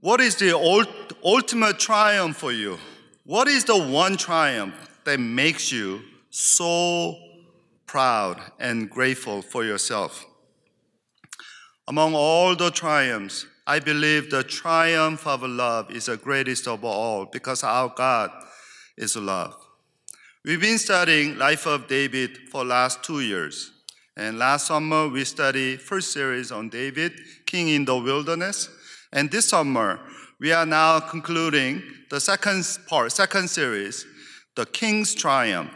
What is the ult- ultimate triumph for you? What is the one triumph that makes you so proud and grateful for yourself? Among all the triumphs, I believe the triumph of love is the greatest of all because our God is love. We've been studying life of David for last two years. And last summer we studied first series on David, king in the wilderness. And this summer we are now concluding the second part, second series, the king's triumph.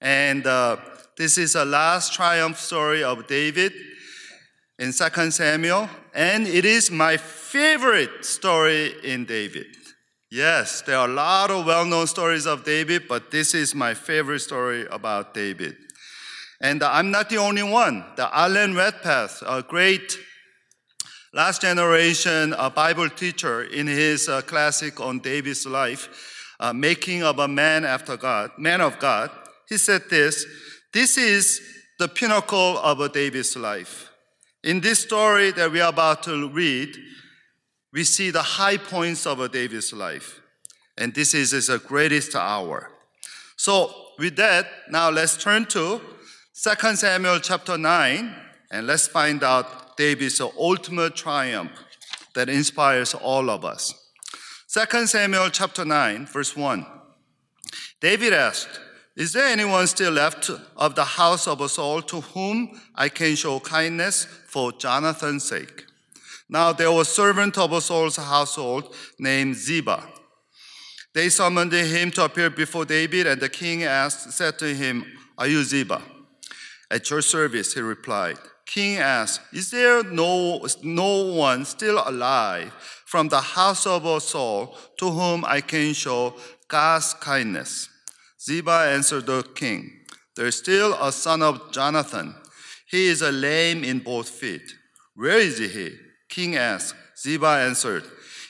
And uh, this is the last triumph story of David in 2 Samuel, and it is my favorite story in David. Yes, there are a lot of well known stories of David, but this is my favorite story about David. And I'm not the only one. The Alan Redpath, a great last generation uh, Bible teacher, in his uh, classic on David's life, uh, Making of a Man After God, Man of God, he said this This is the pinnacle of a David's life. In this story that we are about to read, we see the high points of a David's life. And this is his greatest hour. So, with that, now let's turn to 2 Samuel chapter 9, and let's find out David's ultimate triumph that inspires all of us. 2 Samuel chapter 9, verse 1. David asked, is there anyone still left of the house of Saul to whom I can show kindness for Jonathan's sake? Now there was a servant of Saul's household named Ziba. They summoned him to appear before David, and the king asked, said to him, Are you Ziba? At your service, he replied. King asked, Is there no, no one still alive from the house of Saul to whom I can show God's kindness? Ziba answered the king, There is still a son of Jonathan. He is a lame in both feet. Where is he? King asked. Ziba answered,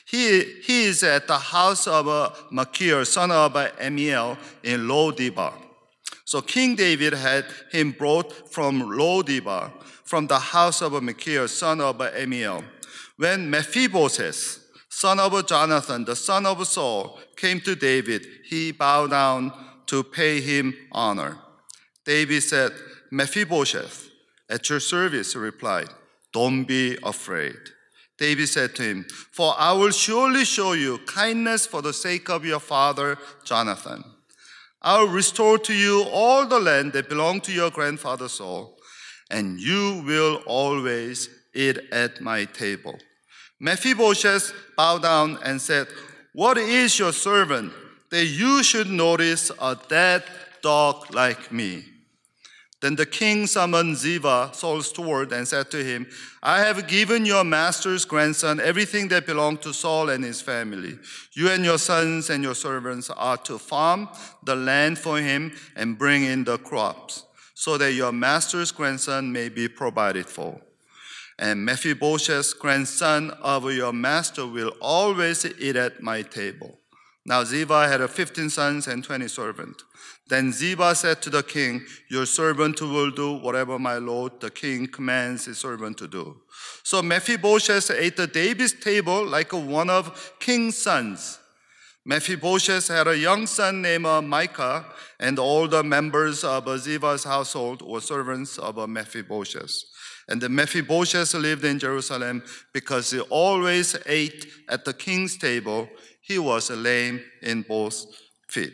He, he is at the house of uh, Machir, son of uh, Amiel, in Lo-debar. So King David had him brought from Lo-debar, from the house of Machir, son of Amiel. When Mephibosheth, son of Jonathan, the son of Saul, came to David, he bowed down to pay him honor. David said, Mephibosheth, at your service, he replied, Don't be afraid. David said to him, For I will surely show you kindness for the sake of your father Jonathan. I will restore to you all the land that belonged to your grandfather Saul, and you will always eat at my table. Mephibosheth bowed down and said, What is your servant that you should notice a dead dog like me? Then the king summoned Ziba, Saul's steward, and said to him, I have given your master's grandson everything that belonged to Saul and his family. You and your sons and your servants are to farm the land for him and bring in the crops, so that your master's grandson may be provided for. And Mephibosheth's grandson of your master will always eat at my table. Now Ziba had 15 sons and 20 servants. Then Ziba said to the king, Your servant will do whatever my lord the king commands his servant to do. So Mephibosheth ate at David's table like one of king's sons. Mephibosheth had a young son named uh, Micah, and all the members of Ziba's household were servants of uh, Mephibosheth. And Mephibosheth lived in Jerusalem because he always ate at the king's table. He was lame in both feet.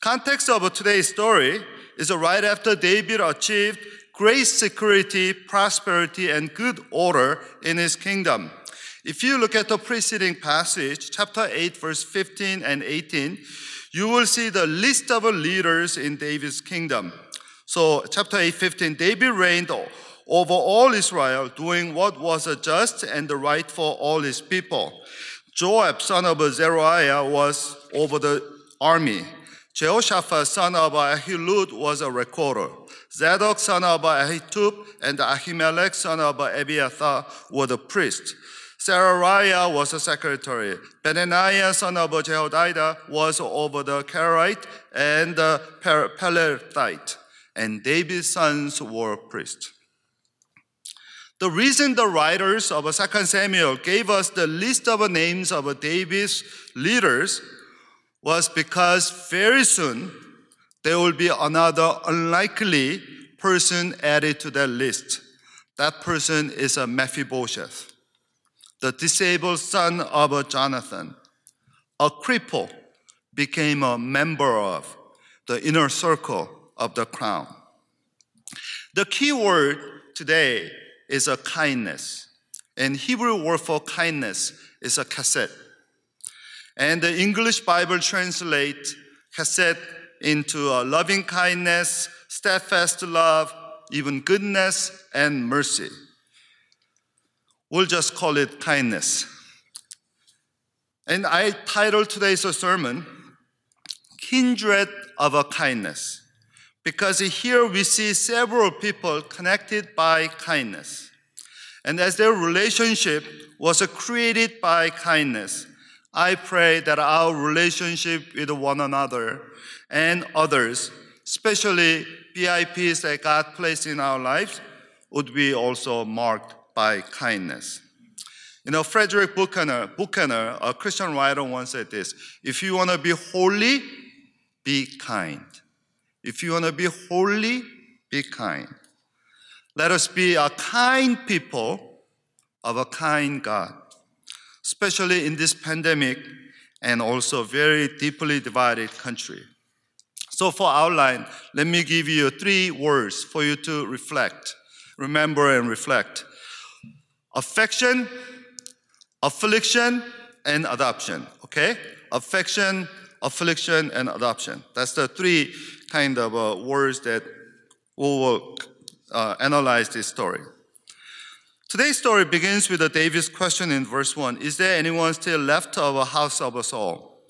Context of uh, today's story is right after David achieved great security, prosperity, and good order in his kingdom. If you look at the preceding passage, chapter 8, verse 15 and 18, you will see the list of leaders in David's kingdom. So, chapter 8, 15, David reigned over all Israel, doing what was just and right for all his people. Joab, son of Zeruiah, was over the army. Jehoshaphat, son of Ahilud, was a recorder. Zadok, son of Ahitub, and Ahimelech, son of Abiathar, were the priests. Seraiah was a secretary. Benaniah, son of Jehoiada, was over the Kerethite and the Pelethite. And David's sons were priests. The reason the writers of 2 Samuel gave us the list of names of David's leaders was because very soon there will be another unlikely person added to that list. That person is a Mephibosheth, the disabled son of Jonathan, a cripple, became a member of the inner circle of the crown. The key word today is a kindness. And Hebrew word for kindness is a chesed. And the English Bible translate chesed into a loving kindness, steadfast love, even goodness and mercy. We'll just call it kindness. And I titled today's sermon, Kindred of a Kindness, because here we see several people connected by kindness. And as their relationship was created by kindness, I pray that our relationship with one another and others, especially VIPs that God placed in our lives, would be also marked by kindness. You know, Frederick Buechner, Buechner, a Christian writer, once said this If you want to be holy, be kind. If you want to be holy, be kind. Let us be a kind people of a kind God, especially in this pandemic and also very deeply divided country. So for outline, let me give you three words for you to reflect, remember and reflect. Affection, affliction, and adoption. Okay? Affection, affliction, and adoption. That's the three kind of uh, words that we will uh, analyze this story. Today's story begins with a David's question in verse 1 Is there anyone still left of a house of Saul?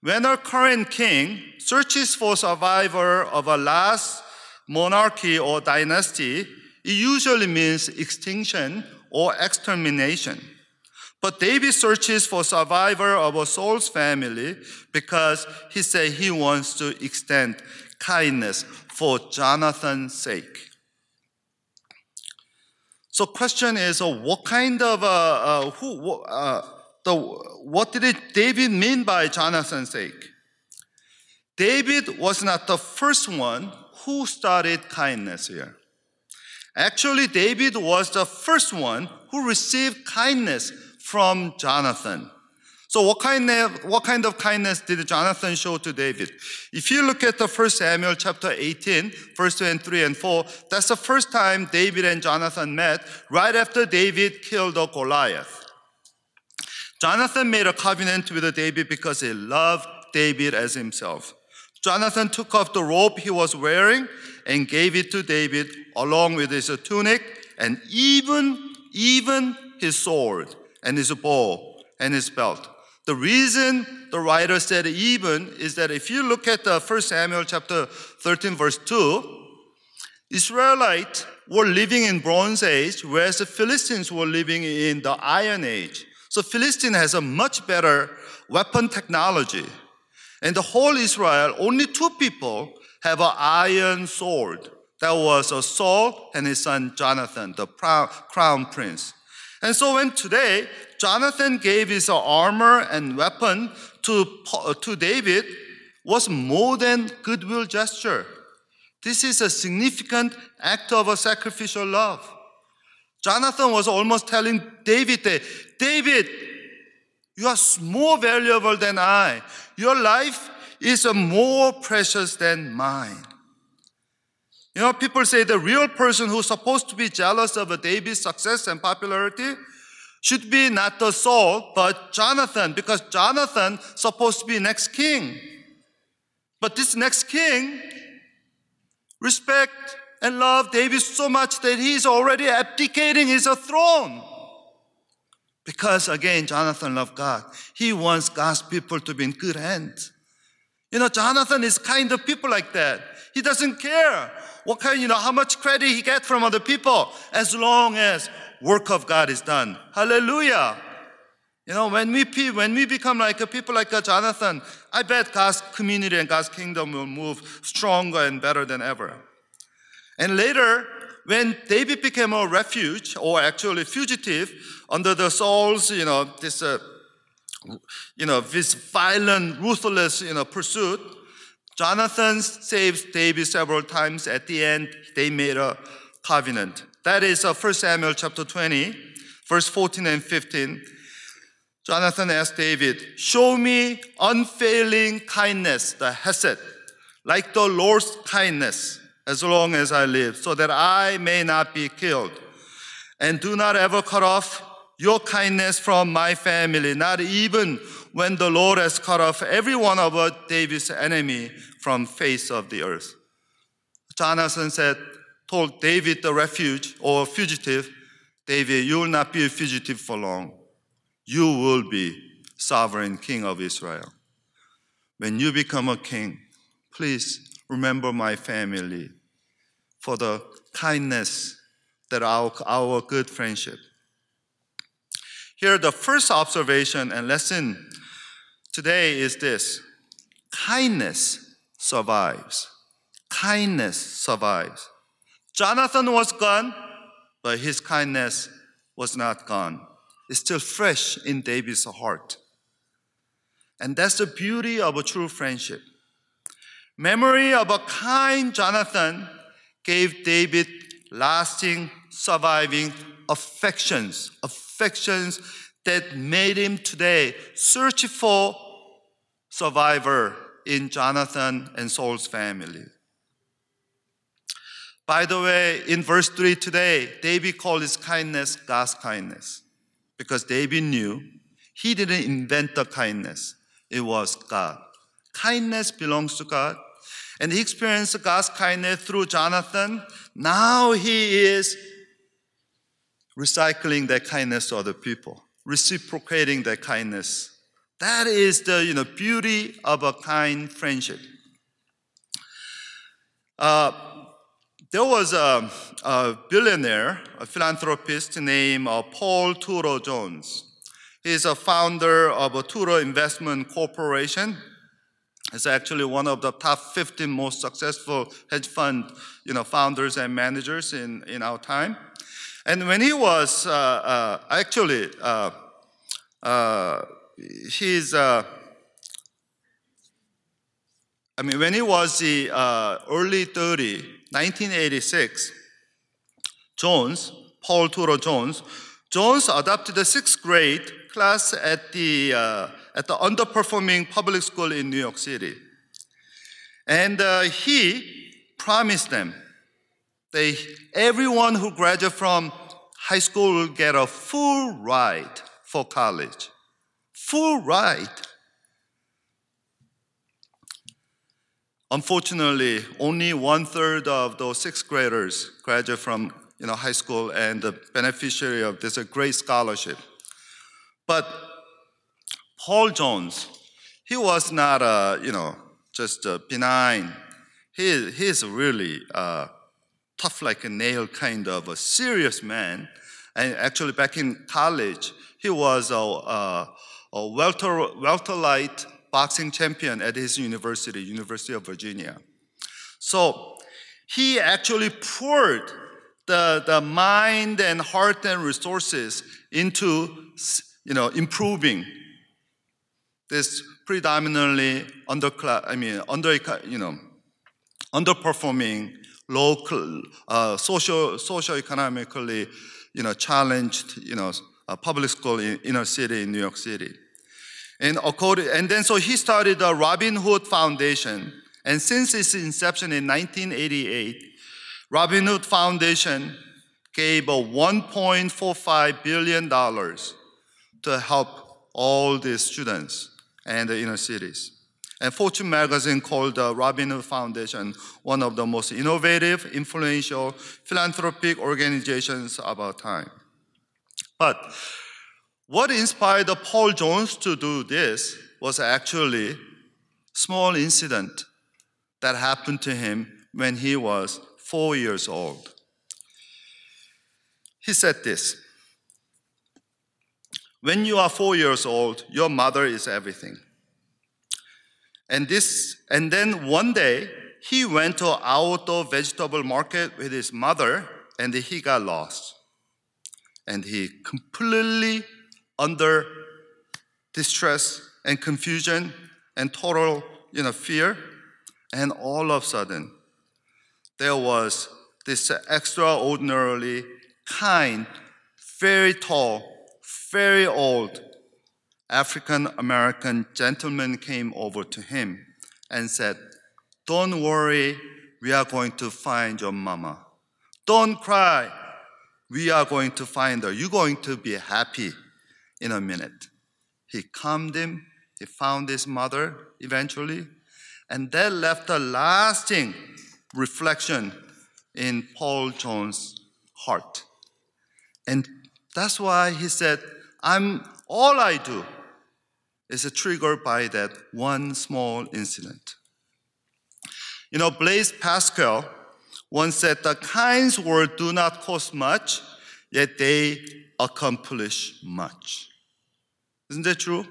When a current king searches for survivor of a last monarchy or dynasty, it usually means extinction or extermination. But David searches for survivor of a Saul's family because he said he wants to extend kindness for Jonathan's sake. So question is, uh, what kind of uh, uh, who uh, the what did it, David mean by Jonathan's sake? David was not the first one who started kindness here. Actually, David was the first one who received kindness from Jonathan. So what kind of, what kind of kindness did Jonathan show to David? If you look at the first Samuel chapter 18, verse 2 and 3 and 4, that's the first time David and Jonathan met right after David killed Goliath. Jonathan made a covenant with David because he loved David as himself. Jonathan took off the robe he was wearing and gave it to David along with his tunic and even, even his sword and his bow and his belt. The reason the writer said even is that if you look at uh, the 1 Samuel chapter 13 verse 2, Israelites were living in bronze age whereas the Philistines were living in the iron age. So Philistine has a much better weapon technology. And the whole Israel, only two people have an iron sword. That was a Saul and his son Jonathan, the crown prince. And so when today Jonathan gave his armor and weapon to, to David was more than goodwill gesture. This is a significant act of a sacrificial love. Jonathan was almost telling David David, you are more valuable than I. Your life is more precious than mine. You know, people say the real person who's supposed to be jealous of David's success and popularity should be not the Saul, but Jonathan, because Jonathan supposed to be next king. But this next king respect and love David so much that he's already abdicating his throne. Because again, Jonathan loved God. He wants God's people to be in good hands. You know, Jonathan is kind of people like that. He doesn't care what kind, you know, how much credit he gets from other people as long as work of God is done. Hallelujah. You know, when we, when we become like a people like a Jonathan, I bet God's community and God's kingdom will move stronger and better than ever. And later, when David became a refuge, or actually fugitive, under the Saul's, you know, this, uh, you know, this violent, ruthless, you know, pursuit, Jonathan saved David several times. At the end, they made a covenant. That is uh, 1 Samuel chapter 20, verse 14 and 15. Jonathan asked David, Show me unfailing kindness, the Hesed, like the Lord's kindness, as long as I live, so that I may not be killed. And do not ever cut off your kindness from my family, not even when the Lord has cut off every one of David's enemy from face of the earth. Jonathan said, told David the refuge or fugitive, David, you will not be a fugitive for long you will be sovereign king of Israel. When you become a king, please remember my family for the kindness that our, our good friendship. Here, the first observation and lesson today is this kindness survives. Kindness survives. Jonathan was gone, but his kindness was not gone It's still fresh in David's heart. And that's the beauty of a true friendship. Memory of a kind Jonathan gave David lasting, surviving affections, affections that made him today search for survivor in Jonathan and Saul's family. By the way, in verse 3 today, David called his kindness God's kindness because David knew he didn't invent the kindness, it was God. Kindness belongs to God. And he experienced God's kindness through Jonathan. Now he is recycling their kindness to other people, reciprocating their kindness. That is the you know, beauty of a kind friendship. Uh, there was a, a, billionaire, a philanthropist named uh, Paul Tudor Jones. He's a founder of a Tudor Investment Corporation. He's actually one of the top 15 most successful hedge fund you know, founders and managers in, in our time. And when he was uh, uh, actually, uh, uh he's, uh, I mean, when he was the uh, early 30, 1986, Jones, Paul Tudor Jones, Jones adopted the sixth grade class at the, at the underperforming public school in New York City. And he promised them they, everyone who graduates from high school will get a full ride for college. Full ride. Unfortunately, only one third of those sixth graders graduate from you know, high school and the beneficiary of this great scholarship. But Paul Jones, he was not a, you know, just a benign. He, he's really a tough like a nail kind of a serious man. And actually back in college, he was a, a, a welter, welterlight boxing champion at his university, University of Virginia. So he actually poured the, the mind and heart and resources into you know, improving this predominantly underclass, I mean, under, you know, underperforming, local, uh, social, socio-economically, you know, challenged, you know, public school in inner city in New York City. And, according, and then so he started the Robin Hood Foundation. And since its inception in 1988, Robin Hood Foundation gave a $1.45 billion to help all the students and the inner cities. And Fortune magazine called the Robin Hood Foundation one of the most innovative, influential philanthropic organizations of our time. But what inspired Paul Jones to do this was actually a small incident that happened to him when he was 4 years old. He said this, when you are 4 years old, your mother is everything. And this and then one day he went to outdoor vegetable market with his mother and he got lost. And he completely under distress and confusion and total you know, fear. And all of a sudden, there was this extraordinarily kind, very tall, very old African American gentleman came over to him and said, Don't worry, we are going to find your mama. Don't cry, we are going to find her. You're going to be happy in a minute. He calmed him, he found his mother eventually, and that left a lasting reflection in Paul Jones' heart. And that's why he said, I'm all I do is triggered by that one small incident. You know, Blaise Pascal once said, The kind words do not cost much, yet they accomplish much. Isn't that true?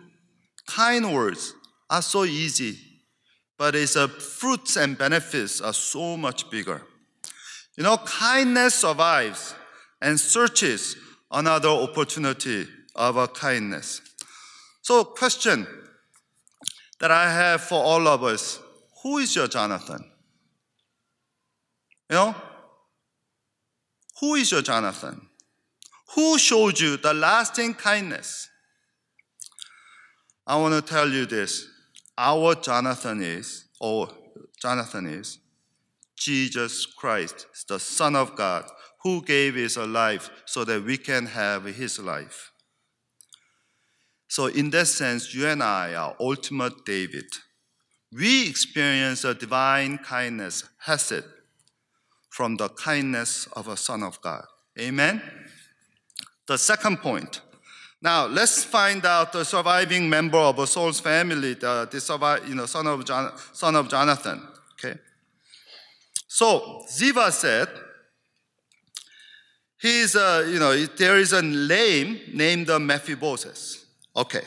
Kind words are so easy, but its fruits and benefits are so much bigger. You know, kindness survives and searches another opportunity of a kindness. So, question that I have for all of us who is your Jonathan? You know? Who is your Jonathan? Who showed you the lasting kindness? I want to tell you this. Our Jonathan is, or Jonathan is, Jesus Christ, the Son of God, who gave his life so that we can have his life. So, in that sense, you and I are ultimate David. We experience a divine kindness, hesed, from the kindness of a Son of God. Amen? The second point. Now, let's find out the surviving member of Saul's family, the, the survive, you know, son, of John, son of Jonathan. Okay? So, Ziva said, he's, uh, you know, there is a name named Mephibosheth. Okay.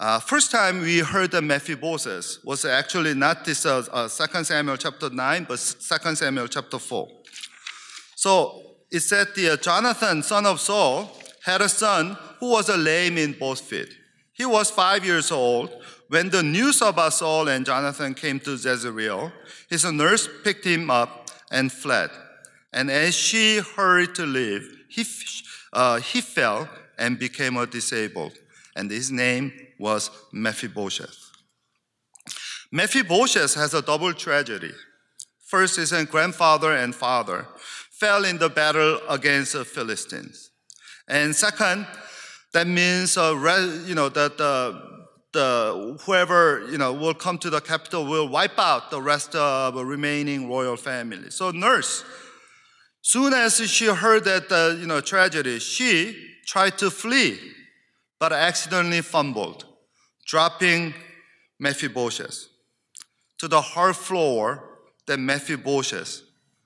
Uh, first time we heard of Mephibosheth was actually not this uh, uh, 2 Samuel chapter 9, but 2 Samuel chapter 4. So it said the uh, Jonathan, son of Saul, had a son who was a lame in both feet. He was five years old when the news about Saul and Jonathan came to Jezreel. His nurse picked him up and fled. And as she hurried to leave, he, uh, he fell and became a disabled. And his name was Mephibosheth. Mephibosheth has a double tragedy. First, his grandfather and father fell in the battle against the Philistines. And second, that means uh, you know that the the, whoever you know will come to the capital will wipe out the rest of the remaining royal family. So nurse, soon as she heard that uh, you know tragedy, she tried to flee, but I accidentally fumbled, dropping Mephibosheth to the hard floor. That Mephibosheth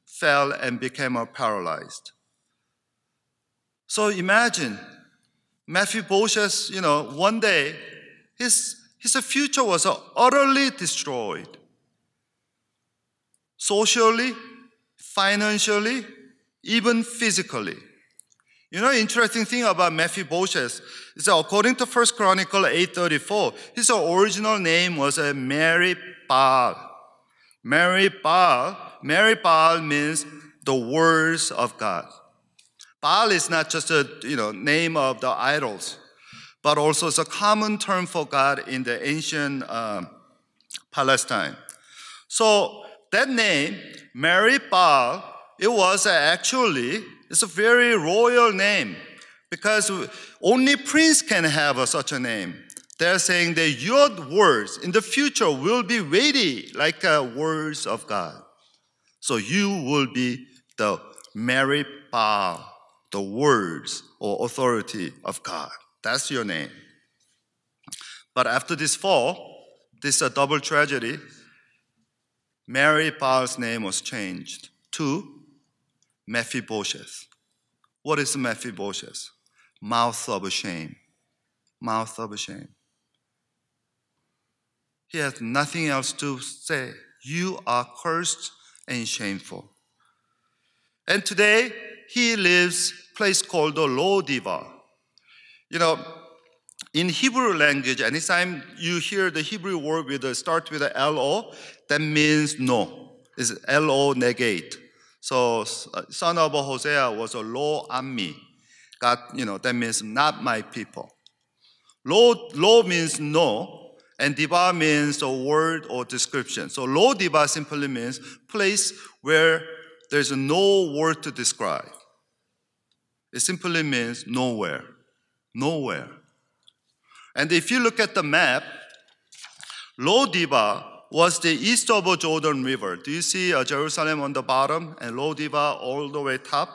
fell and became paralyzed. So imagine Mephibosheth, you know, one day his, his future was utterly destroyed. Socially, financially, even physically. You know, interesting thing about Mephibosheth is that according to 1 Chronicle 8.34, his original name was a Mary Baal. Mary Baal, Merib-baal means the words of God. Baal is not just a you know name of the idols but also it's a common term for God in the ancient uh, Palestine. So that name, Mary Baal, it was actually, it's a very royal name because only prince can have such a name. They're saying that your words in the future will be weighty like uh, words of God. So you will be the Mary Baal, the words or authority of God. That's your name. But after this fall, this a double tragedy, Merib-baal's name was changed to Mephibosheth. What is Mephibosheth? Mouth of shame. Mouth of shame. He has nothing else to say. You are cursed and shameful. And today he lives place called the Lodiva. You know, in Hebrew language, anytime you hear the Hebrew word with a, start with a L-O, that means no. It's L-O negate. So uh, son of Hosea was a lo ammi. God, you know, that means not my people. Lo, lo means no, and diva means a word or description. So lo diva simply means place where there's no word to describe. It simply means nowhere. Nowhere. And if you look at the map, Lodiba was the east of the Jordan River. Do you see uh, Jerusalem on the bottom and Lodiba all the way top?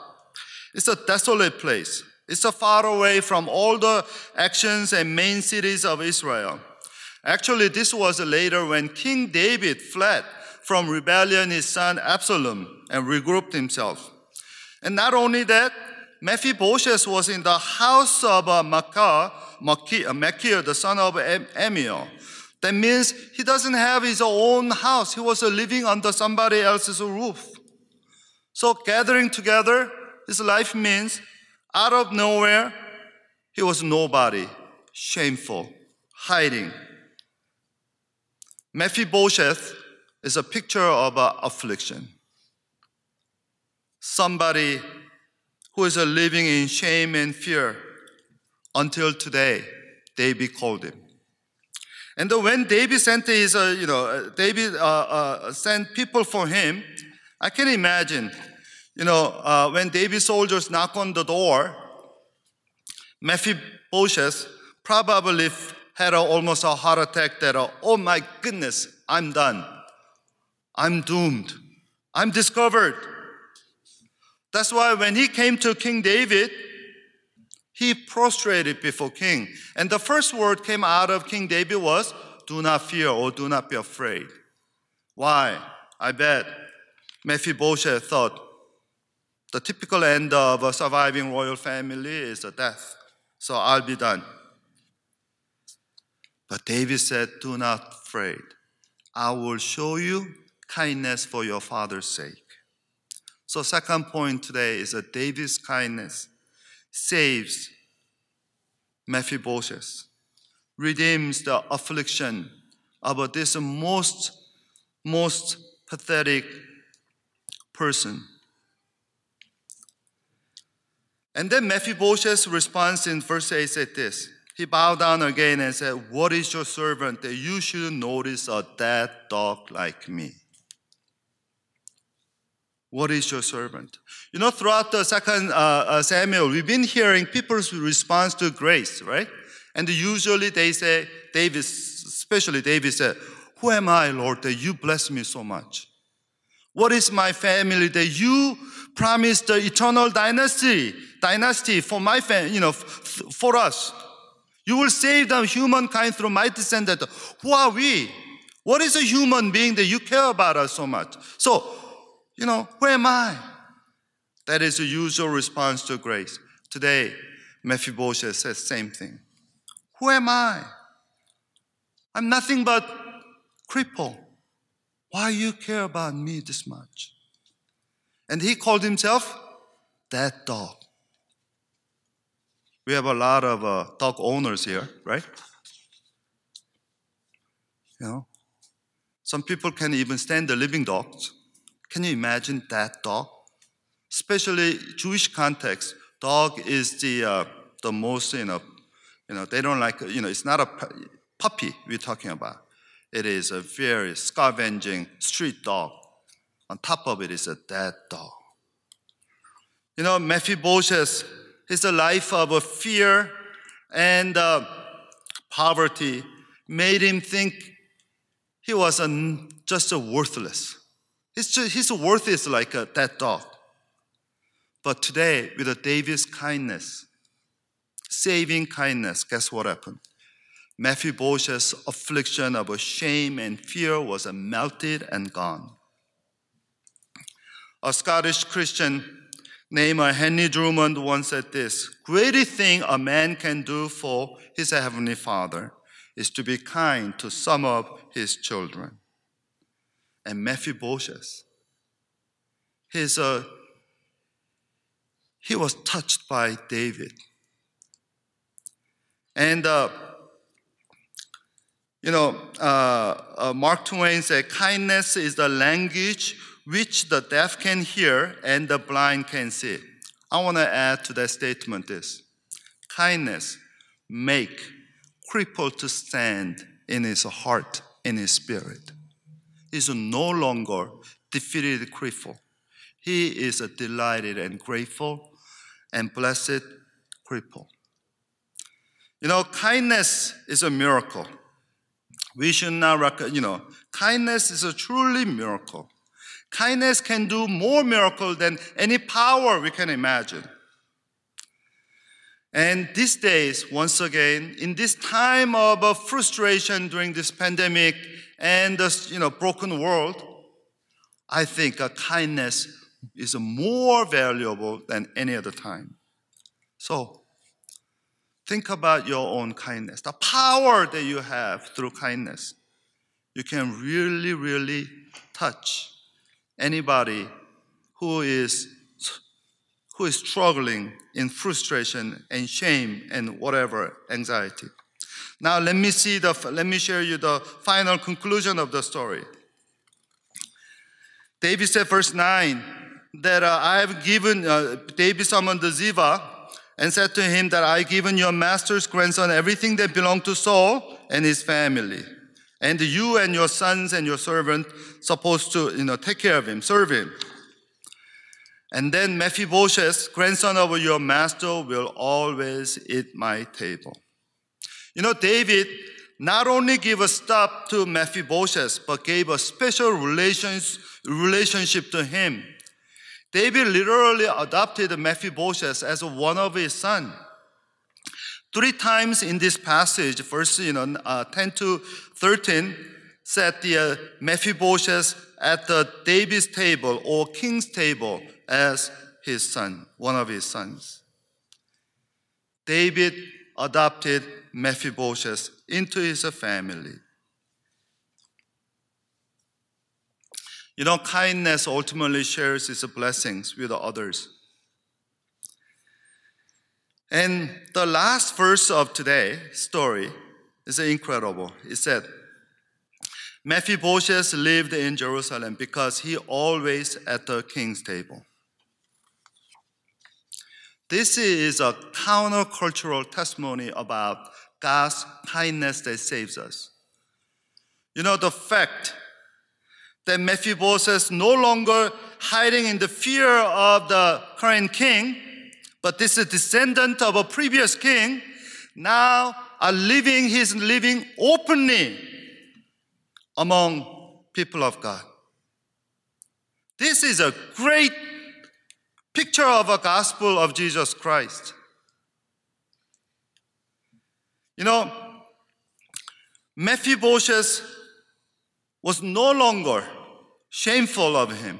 It's a desolate place. It's a far away from all the actions and main cities of Israel. Actually, this was later when King David fled from rebellion, his son Absalom, and regrouped himself. And not only that, Mephibosheth was in the house of uh, Machir, the son of Ammiel. That means he doesn't have his own house. He was living under somebody else's roof. So gathering together, his life means out of nowhere, he was nobody, shameful, hiding. Mephibosheth is a picture of uh, affliction. Somebody who is living in shame and fear until today, David called him. And when David sent his, uh, you know, uh, David uh, uh, sent people for him, I can imagine, you know, uh, when David's soldiers knock on the door, Mephibosheth probably had a, almost a heart attack that, uh, oh my goodness, I'm done. I'm doomed. I'm discovered. That's why when he came to King David, he prostrated before king. And the first word came out of King David was, do not fear or do not be afraid. Why? I bet Mephibosheth thought the typical end of a surviving royal family is a death. So I'll be done. But David said, Do not afraid. I will show you kindness for your father's sake. So, second point today is that David's kindness saves Mephibosheth, redeems the affliction of this most, most pathetic person. And then Mephibosheth's response in verse 8 said this He bowed down again and said, What is your servant that you should notice a dead dog like me? What is your servant? You know, throughout the second uh, uh, Samuel, we've been hearing people's response to grace, right? And usually they say, David, especially David said, Who am I, Lord, that you bless me so much? What is my family that you promised the eternal dynasty, dynasty for my family, you know, f- for us? You will save the humankind through my descendant. Who are we? What is a human being that you care about us so much? So you know, who am I? That is the usual response to grace. Today, Mephibosheth says the same thing. Who am I? I'm nothing but cripple. Why you care about me this much? And he called himself that dog. We have a lot of uh, dog owners here, right? You know, some people can even stand the living dogs. Can you imagine that dog? Especially Jewish context, dog is the uh, the most you know, you know they don't like you know it's not a puppy we're talking about. It is a very scavenging street dog. On top of it is a dead dog. You know, Mephibosheth is a life of a fear and uh, poverty made him think he was a, just a worthless. His, his worth is like a dead dog. But today, with David's kindness, saving kindness, guess what happened? Matthew Mephibosheth's affliction of shame and fear was melted and gone. A Scottish Christian named Henry Drummond once said this Greatest thing a man can do for his heavenly Father is to be kind to some of his children and Mephibosheth. His, uh, he was touched by David. And, uh, you know, uh, uh, Mark Twain said, kindness is the language which the deaf can hear and the blind can see. I want to add to that statement this kindness make cripple to stand in his heart, in his spirit. He's no longer defeated cripple. He is a delighted and grateful and blessed cripple. You know, kindness is a miracle. We should not, rec- you know, kindness is a truly miracle. Kindness can do more miracle than any power we can imagine. And these days, once again, in this time of uh, frustration during this pandemic and this, you know, broken world, I think kindness is more valuable than any other time. So, think about your own kindness, the power that you have through kindness. You can really, really touch anybody who is who is struggling in frustration and shame and whatever anxiety. Now let me see the let me share you the final conclusion of the story. David said, verse 9, that uh, I have given, uh, David summoned Ziva and said to him that I have given your master's grandson everything that belonged to Saul and his family. And you and your sons and your servant supposed to, you know, take care of him, serve him. And then Mephibosheth, grandson of your master, will always eat my table. You know, David not only gave a stop to Mephibosheth, but gave a special relations, relationship to him. David literally adopted Mephibosheth as one of his sons. Three times in this passage, verse you know, uh, 10 to 13, said the uh, Mephibosheth at the David's table or king's table as his son, one of his sons. David adopted Mephibosheth into his family. You know, kindness ultimately shares its blessings with others. And the last verse of today's story is incredible. It said, Mephibosheth lived in Jerusalem because he always at the king's table. This is a countercultural testimony about God's kindness that saves us. You know, the fact that Mephibosheth no longer hiding in the fear of the current king, but this is descendant of a previous king, now are living, his living openly among people of God. This is a great picture of a gospel of Jesus Christ. You know, Mephibosheth was no longer shameful of him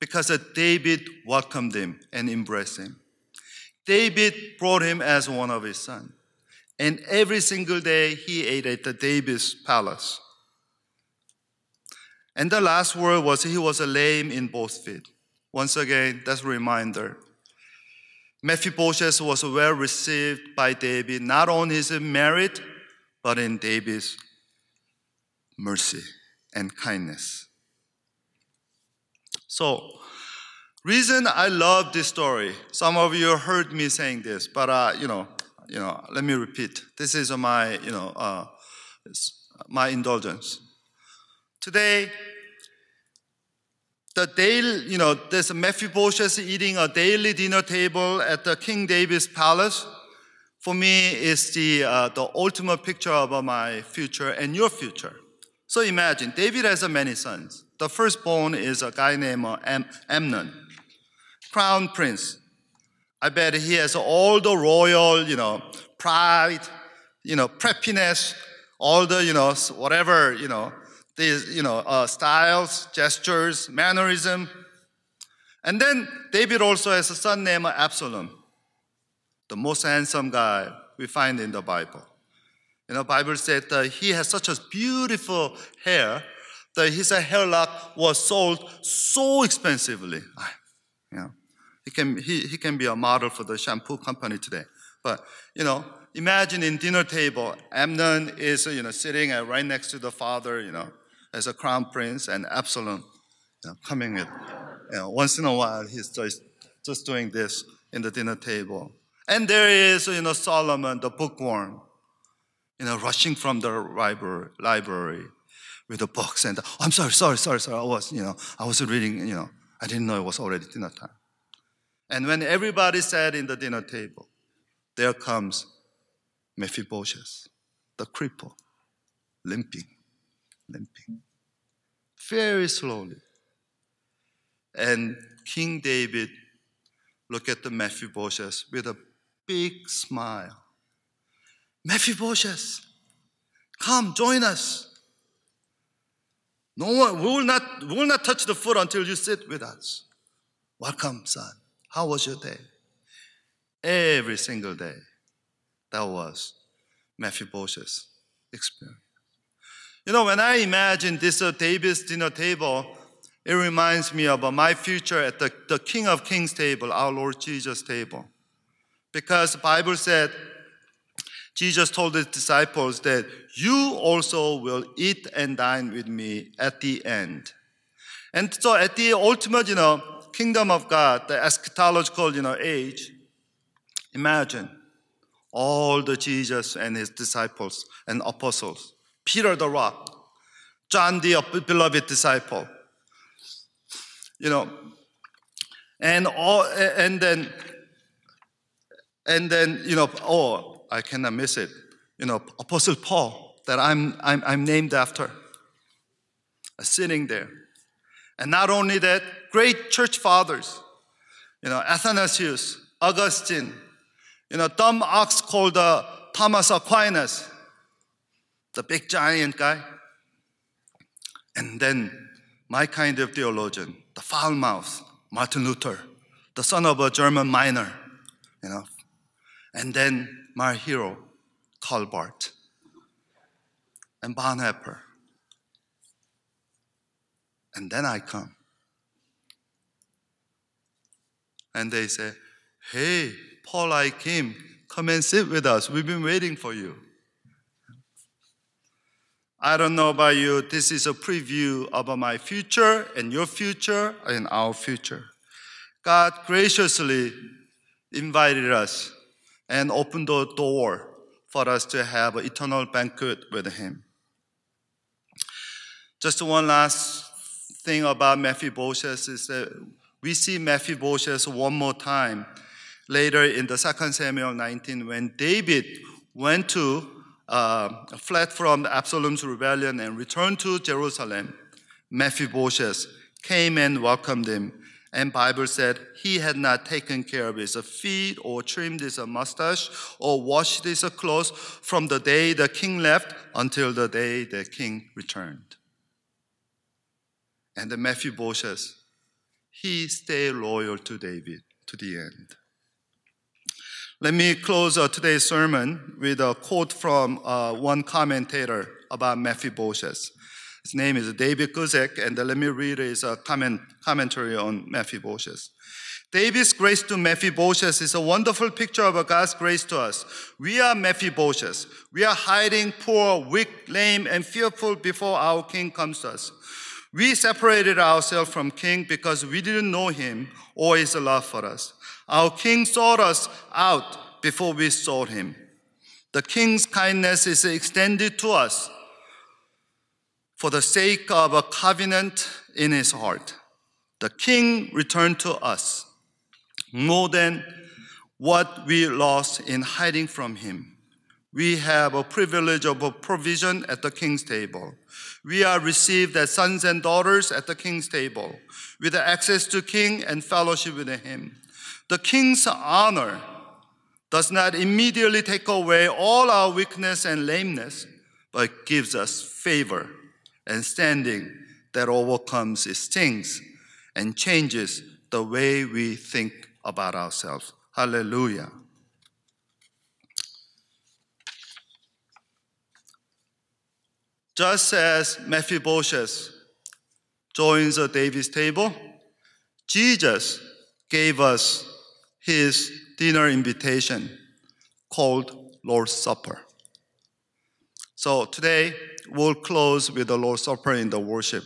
because David welcomed him and embraced him. David brought him as one of his sons. And every single day he ate at the David's palace. And the last word was he was lame in both feet. Once again, that's a reminder. Mephibosheth was well received by David, not on his merit, but in David's mercy and kindness. So, reason I love this story. Some of you heard me saying this, but uh, you know, you know, let me repeat. This is my, you know, uh, my indulgence. Today, the daily, you know, there's Mephibosheth eating a daily dinner table at the King David's palace. For me, is the uh, the ultimate picture of my future and your future. So imagine David has many sons. The firstborn is a guy named uh, Am- Amnon, crown prince. I bet he has all the royal, you know, pride, you know, preppiness, all the, you know, whatever, you know, these, you know, uh, styles, gestures, mannerism. And then David also has a son named Absalom, the most handsome guy we find in the Bible. You know, Bible said that he has such a beautiful hair that his hairlock was sold so expensively. You know, He can, he, he can be a model for the shampoo company today. But, you know, imagine in dinner table, Amnon is, you know, sitting right next to the father, you know, as a crown prince, and Absalom you know, coming in. You know, once in a while, he's just, just doing this in the dinner table. And there is, you know, Solomon, the bookworm, you know, rushing from the library, library with the books. And, oh, I'm sorry, sorry, sorry, sorry. I was, you know, I was reading, you know, I didn't know it was already dinner time. And when everybody sat in the dinner table, there comes Mephibosheth, the cripple, limping, limping, very slowly. And King David looked at the Mephibosheth with a big smile. Mephibosheth, come join us. No one we will not we will not touch the food until you sit with us. Welcome, son. How was your day? Every single day. That was Mephibosheth's experience. You know, when I imagine this uh, David's dinner table, it reminds me of uh, my future at the, the King of Kings table, our Lord Jesus table. Because the Bible said, Jesus told his disciples that you also will eat and dine with me at the end. And so at the ultimate, you know, kingdom of God, the eschatological, you know, age, imagine all the Jesus and his disciples and apostles, Peter the rock, John the beloved disciple, you know, and all, and then, and then, you know, oh, I cannot miss it. You know, Apostle Paul that I'm, I'm, I'm named after, sitting there. And not only that, great church fathers, you know, Athanasius, Augustine, you know, dumb ox called uh, Thomas Aquinas, the big giant guy. And then my kind of theologian, the foul mouth, Martin Luther, the son of a German miner, you know. And then my hero, Barth, and Bonhoeffer. And then I come. And they say, Hey, Paul, I came. Come and sit with us. We've been waiting for you. I don't know about you, this is a preview of my future and your future and our future. God graciously invited us and opened the door for us to have an eternal banquet with Him. Just one last thing about Mephibosheth is that we see Mephibosheth one more time later in the Second Samuel 19 when David went to uh, fled from Absalom's rebellion and returned to Jerusalem. Mephibosheth came and welcomed him. And Bible said he had not taken care of his feet or trimmed his mustache or washed his clothes from the day the king left until the day the king returned. And the Mephibosheth, he stayed loyal to David to the end. Let me close uh, today's sermon with a quote from uh, one commentator about Mephibosheth. His name is David Guzik, and let me read his uh, comment, commentary on Mephibosheth. David's grace to Mephibosheth is a wonderful picture of God's grace to us. We are Mephibosheth. We are hiding, poor, weak, lame, and fearful before our king comes to us. We separated ourselves from king because we didn't know him or his love for us. Our king sought us out before we sought him. The king's kindness is extended to us for the sake of a covenant in his heart. The king returned to us more than what we lost in hiding from him. We have a privilege of a provision at the king's table. We are received as sons and daughters at the king's table with access to king and fellowship with him. The king's honor does not immediately take away all our weakness and lameness, but gives us favor and standing that overcomes its stings and changes the way we think about ourselves. Hallelujah. Just as Mephibosheth joins the David's table, Jesus gave us his dinner invitation called Lord's Supper. So today we'll close with the Lord's Supper in the worship.